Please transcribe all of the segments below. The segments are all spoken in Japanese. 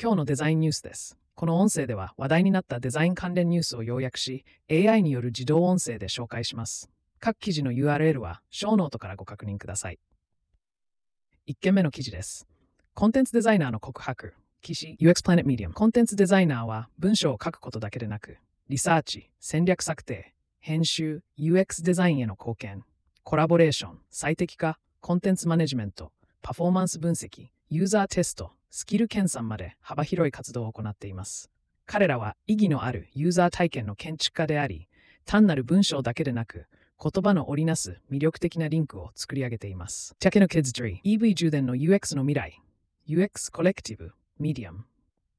今日のデザインニュースです。この音声では話題になったデザイン関連ニュースを要約し、AI による自動音声で紹介します。各記事の URL は、ショーノートからご確認ください。1件目の記事です。コンテンツデザイナーの告白。記事 UX Planet Medium。コンテンツデザイナーは文章を書くことだけでなく、リサーチ、戦略策定、編集、UX デザインへの貢献、コラボレーション、最適化、コンテンツマネジメント、パフォーマンス分析、ユーザーテスト、スキル研鑽まで幅広い活動を行っています。彼らは意義のあるユーザー体験の建築家であり、単なる文章だけでなく、言葉の織りなす魅力的なリンクを作り上げています。ジャケの Kids Tree EV 充電の UX の未来 UX コレクティブ Medium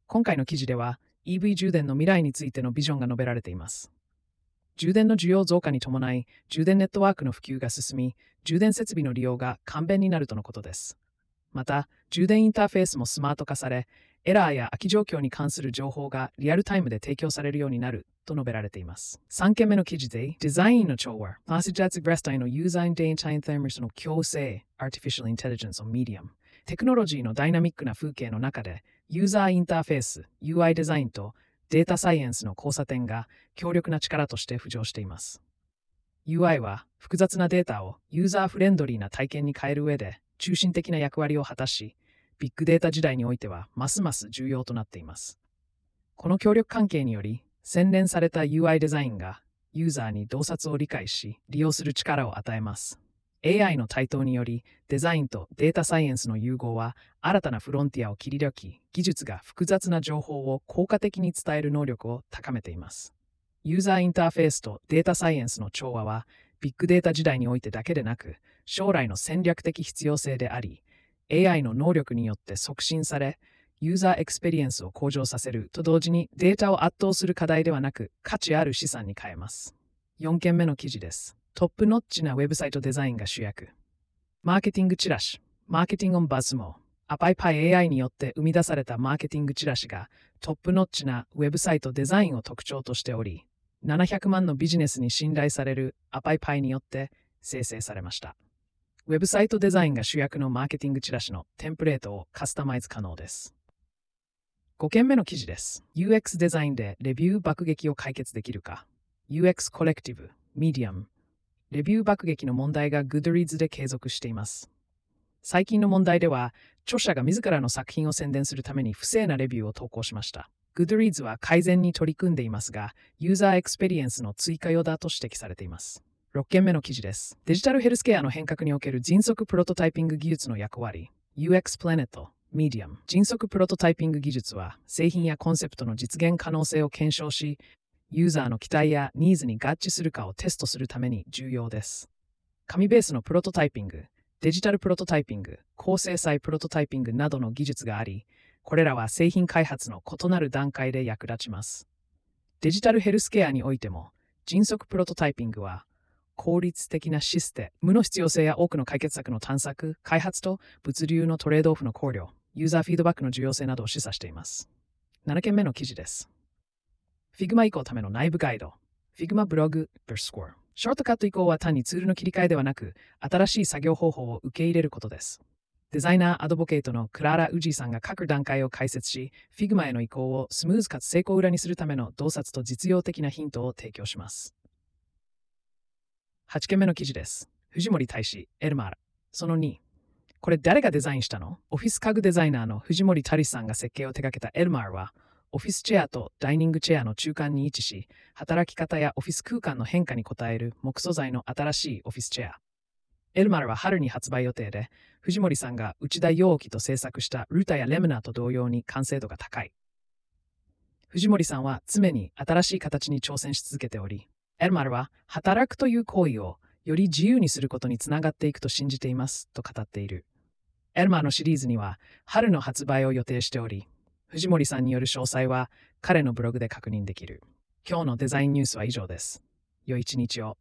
今回の記事では EV 充電の未来についてのビジョンが述べられています。充電の需要増加に伴い、充電ネットワークの普及が進み、充電設備の利用が簡便になるとのことです。また、充電インターフェースもスマート化され、エラーや空き状況に関する情報がリアルタイムで提供されるようになると述べられています。3件目の記事で、デザインの調和、パーシジャッツグレスタイのユーザーインデインタインテーマスの強制、Artificial Intelligence を Medium。テクノロジーのダイナミックな風景の中で、ユーザーインターフェース、UI デザインとデータサイエンスの交差点が強力な力として浮上しています。UI は複雑なデータをユーザーフレンドリーな体験に変える上で中心的な役割を果たし、ビッグデータ時代においてはますます重要となっています。この協力関係により、洗練された UI デザインがユーザーに洞察を理解し、利用する力を与えます。AI の台頭により、デザインとデータサイエンスの融合は新たなフロンティアを切り開き、技術が複雑な情報を効果的に伝える能力を高めています。ユーザーインターフェースとデータサイエンスの調和は、ビッグデータ時代においてだけでなく、将来の戦略的必要性であり、AI の能力によって促進され、ユーザーエクスペリエンスを向上させると同時にデータを圧倒する課題ではなく価値ある資産に変えます。4件目の記事です。トップノッチなウェブサイトデザインが主役。マーケティングチラシ、マーケティングオンバズモアパイパイ AI によって生み出されたマーケティングチラシがトップノッチなウェブサイトデザインを特徴としており、700万のビジネスに信頼されるアパイパイによって生成されました。ウェブサイトデザインが主役のマーケティングチラシのテンプレートをカスタマイズ可能です。5件目の記事です。UX デザインでレビュー爆撃を解決できるか ?UX コレクティブ、Medium。レビュー爆撃の問題が Goodreads で継続しています。最近の問題では、著者が自らの作品を宣伝するために不正なレビューを投稿しました。Goodreads は改善に取り組んでいますが、ユーザーエクスペリエンスの追加用だと指摘されています。6件目の記事です。デジタルヘルスケアの変革における迅速プロトタイピング技術の役割、UX Planet、Medium。迅速プロトタイピング技術は、製品やコンセプトの実現可能性を検証し、ユーザーの期待やニーズに合致するかをテストするために重要です。紙ベースのプロトタイピング、デジタルプロトタイピング、高精細プロトタイピングなどの技術があり、これらは製品開発の異なる段階で役立ちます。デジタルヘルスケアにおいても、迅速プロトタイピングは、効率的なシステムの必要性や多くの解決策の探索、開発と物流のトレードオフの考慮、ユーザーフィードバックの重要性などを示唆しています。7件目の記事です。Figma 移行ための内部ガイド。Figma ブログ Verscore。ショートカット移行は単にツールの切り替えではなく、新しい作業方法を受け入れることです。デザイナーアドボケイトのクラーラ・ウジーさんが各段階を解説し、Figma への移行をスムーズかつ成功裏にするための洞察と実用的なヒントを提供します。8件目の記事です。藤森大使、エルマーラ。その2。これ誰がデザインしたの？オフィス家具デザイナーの藤森大使さんが設計を手掛けたエルマーは、オフィスチェアとダイニングチェアの中間に位置し、働き方やオフィス空間の変化に応える木素材の新しいオフィスチェア。エルマルは春に発売予定で、藤森さんが内田陽樹と制作したルータやレムナーと同様に完成度が高い。藤森さんは常に新しい形に挑戦し続けており、エルマルは働くという行為をより自由にすることにつながっていくと信じていますと語っている。エルマーのシリーズには春の発売を予定しており、藤森さんによる詳細は彼のブログで確認できる。今日のデザインニュースは以上です。良い一日を。